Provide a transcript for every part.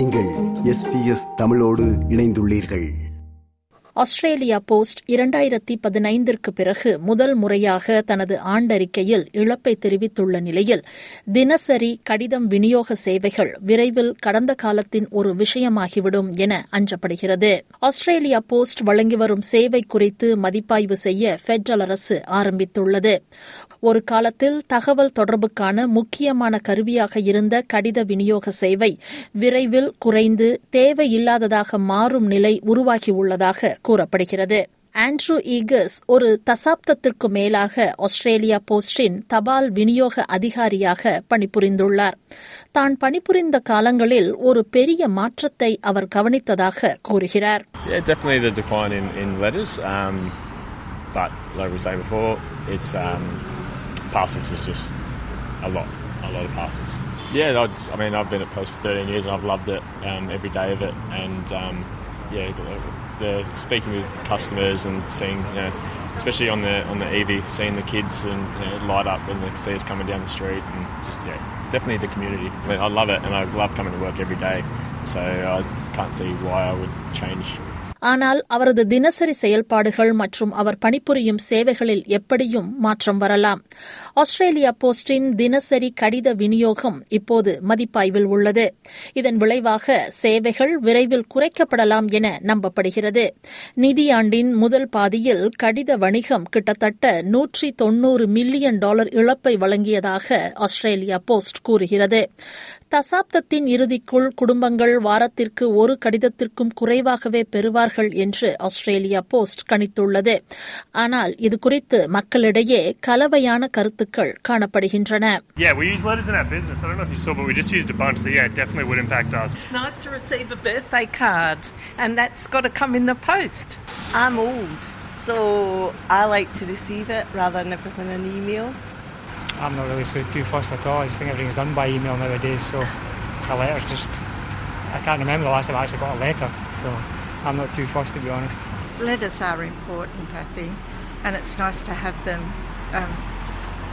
நீங்கள் எஸ்பிஎஸ் தமிழோடு இணைந்துள்ளீர்கள். ஆஸ்திரேலியா போஸ்ட் இரண்டாயிரத்தி பதினைந்திற்கு பிறகு முதல் முறையாக தனது ஆண்டறிக்கையில் இழப்பை தெரிவித்துள்ள நிலையில் தினசரி கடிதம் விநியோக சேவைகள் விரைவில் கடந்த காலத்தின் ஒரு விஷயமாகிவிடும் என அஞ்சப்படுகிறது. ஆஸ்திரேலியா போஸ்ட் வழங்கி வரும் சேவை குறித்து மதிப்பாய்வு செய்ய பெட்ரல் அரசு ஆரம்பித்துள்ளது. ஒரு காலத்தில் தகவல் தொடர்புக்கான முக்கியமான கருவியாக இருந்த கடித விநியோக சேவை விரைவில் குறைந்து தேவையில்லாததாக மாறும் நிலை உருவாகியுள்ளதாக கூறப்படுகிறது ஆண்ட்ரூ ஈகஸ் ஒரு தசாப்தத்திற்கு மேலாக ஆஸ்திரேலியா போஸ்டின் தபால் விநியோக அதிகாரியாக பணிபுரிந்துள்ளார் தான் பணிபுரிந்த காலங்களில் ஒரு பெரிய மாற்றத்தை அவர் கவனித்ததாக கூறுகிறார் Yeah, definitely the decline in, in letters. Um, but like we say before, it's um, parcels is just a lot, a lot of parcels. Yeah, I mean, I've been at Post for 13 years and I've loved it um, every day of it. And um, yeah, the, the speaking with customers and seeing, you know, especially on the on the EV, seeing the kids and you know, light up when they see us coming down the street and just yeah, definitely the community. I, mean, I love it and I love coming to work every day. So I can't see why I would change ஆனால் அவரது தினசரி செயல்பாடுகள் மற்றும் அவர் பணிபுரியும் சேவைகளில் எப்படியும் மாற்றம் வரலாம். ஆஸ்திரேலியா போஸ்டின் தினசரி கடித விநியோகம் இப்போது மதிப்பாய்வில் உள்ளது. இதன் விளைவாக சேவைகள் விரைவில் குறைக்கப்படலாம் என நம்பப்படுகிறது. நிதியாண்டின் முதல் பாதியில் கடித வணிகம் கிட்டத்தட்ட நூற்றி தொன்னூறு மில்லியன் டாலர் இழப்பை வழங்கியதாக ஆஸ்திரேலியா போஸ்ட் கூறுகிறது. தசாப்தத்தின் இறுதிக்குள் குடும்பங்கள் வாரத்திற்கு ஒரு கடிதத்திற்கும் குறைவாகவே பெறுவார்கள் என்று ஆஸ்திரேலியா போஸ்ட் கணித்துள்ளது ஆனால் இது குறித்து மக்களிடையே கலவையான கருத்துக்கள் காணப்படுகின்றன Yeah, we use letters in our business. I don't know if you saw, but we just used a bunch. So yeah, it definitely would impact us. It's nice to receive a birthday card, and that's got to come in the post. I'm old, so I like to receive it rather than everything in emails. I'm not really so too fussed at all. I just think everything's done by email nowadays, so a letter's just. I can't remember the last time I actually got a letter, so I'm not too fussed to be honest. Letters are important, I think, and it's nice to have them um,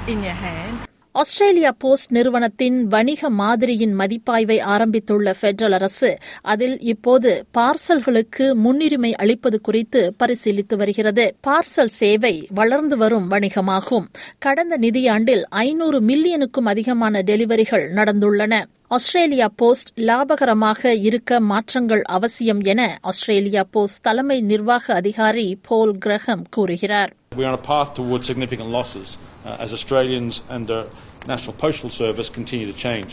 in your hand. Australia Post நிறுவனத்தின் வணிக மாதிரியின் மதிப்பாய்வை ஆரம்பித்துள்ள federal அரசு அதில் இப்போது பார்சல்களுக்கு முன்னுரிமை அளிப்பது குறித்து பரிசீலித்து வருகிறது பார்சல் சேவை வளர்ந்து வரும் வணிகமாகும் கடந்த நிதியாண்டில் ஐநூறு மில்லியனுக்கும் அதிகமான டெலிவரிகள் நடந்துள்ளன ஆஸ்திரேலியா போஸ்ட் லாபகரமாக இருக்க மாற்றங்கள் அவசியம் என ஆஸ்திரேலியா போஸ்ட் தலைமை நிர்வாக அதிகாரி போல் கிரகம் கூறுகிறார் We're on a path towards significant losses uh, as Australians and the National Postal Service continue to change.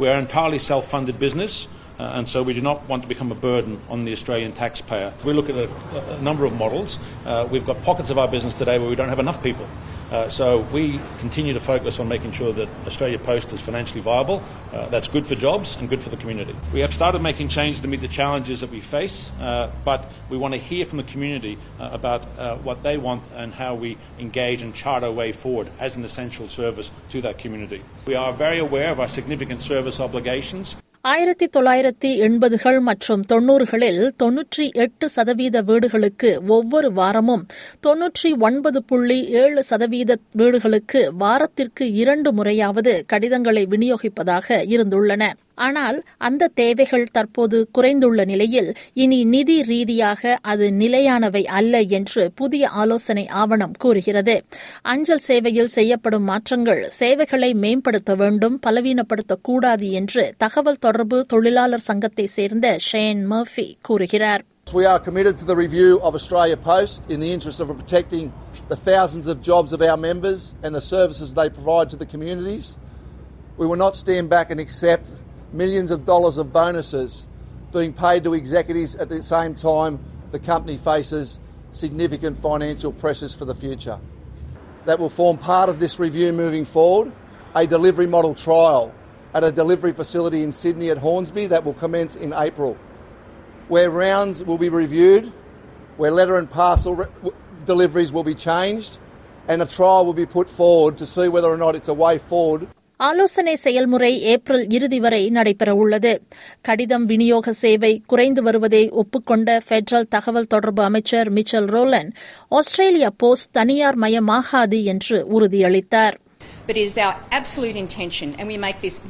We are an entirely self funded business. Uh, and so we do not want to become a burden on the Australian taxpayer. We look at a, a number of models. Uh, we've got pockets of our business today where we don't have enough people. Uh, so we continue to focus on making sure that Australia Post is financially viable. Uh, that's good for jobs and good for the community. We have started making changes to meet the challenges that we face, uh, but we want to hear from the community uh, about uh, what they want and how we engage and chart our way forward as an essential service to that community. We are very aware of our significant service obligations. ஆயிரத்தி தொள்ளாயிரத்தி எண்பதுகள் மற்றும் தொன்னூறுகளில் தொன்னூற்றி எட்டு சதவீத வீடுகளுக்கு ஒவ்வொரு வாரமும் தொன்னூற்றி ஒன்பது புள்ளி ஏழு சதவீத வீடுகளுக்கு வாரத்திற்கு இரண்டு முறையாவது கடிதங்களை விநியோகிப்பதாக இருந்துள்ளன. ஆனால் அந்த தேவைகள் தற்போது குறைந்துள்ள நிலையில் இனி நிதி ரீதியாக அது நிலையானவை அல்ல என்று புதிய ஆலோசனை ஆவணம் கூறுகிறது அஞ்சல் சேவையில் செய்யப்படும் மாற்றங்கள் சேவைகளை மேம்படுத்த வேண்டும் பலவீனப்படுத்தக்கூடாது என்று தகவல் தொடர்பு தொழிலாளர் சங்கத்தை சேர்ந்த ஷேன் மர்ஃபி கூறுகிறார் We are committed to the review of Australia Post in the interest of protecting the thousands of jobs of our members and the services they provide to the communities. We will not stand back and accept millions of dollars of bonuses being paid to executives at the same time the company faces significant financial pressures for the future. That will form part of this review moving forward, a delivery model trial at a delivery facility in Sydney at Hornsby that will commence in April, where rounds will be reviewed, where letter and parcel re- deliveries will be changed, and a trial will be put forward to see whether or not it's a way forward ஆலோசனை செயல்முறை April இறுதி வரை நடைபெறவுள்ளது. கடிதம் விநியோக சேவை குறைந்து வருவதை ஒப்புக்கொண்ட பெட்ரல் தகவல் தொடர்பு அமைச்சர் மிச்சல் ரோலன் ஆஸ்திரேலியா போஸ்ட் தனியார் மயமாகாது என்று உறுதியளித்தார். But it is our absolute intention, and we make this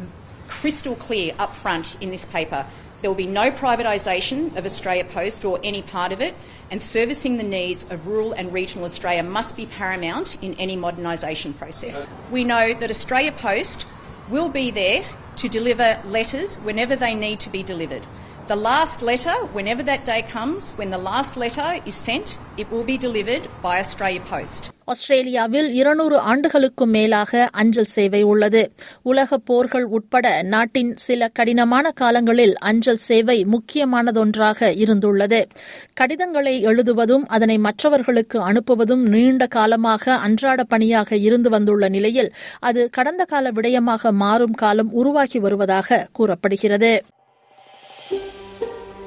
crystal clear up front in this paper, There will be no privatisation of Australia Post or any part of it, and servicing the needs of rural and regional Australia must be paramount in any modernisation process. We know that Australia Post will be there to deliver letters whenever they need to be delivered. The last letter, whenever that day comes, when the last letter is sent, it will be delivered by Australia Post. ஆஸ்திரேலியாவில் இருநூறு ஆண்டுகளுக்கும் மேலாக அஞ்சல் சேவை உள்ளது. உலக போர்கள் உட்பட நாட்டின் சில கடினமான காலங்களில் அஞ்சல் சேவை முக்கியமானதொன்றாக இருந்துள்ளது. கடிதங்களை எழுதுவதும் அதனை மற்றவர்களுக்கு அனுப்புவதும் நீண்ட காலமாக அன்றாட பணியாக இருந்து வந்துள்ள நிலையில் அது கடந்த கால விடயமாக மாறும் காலம் உருவாகி வருவதாக கூறப்படுகிறது.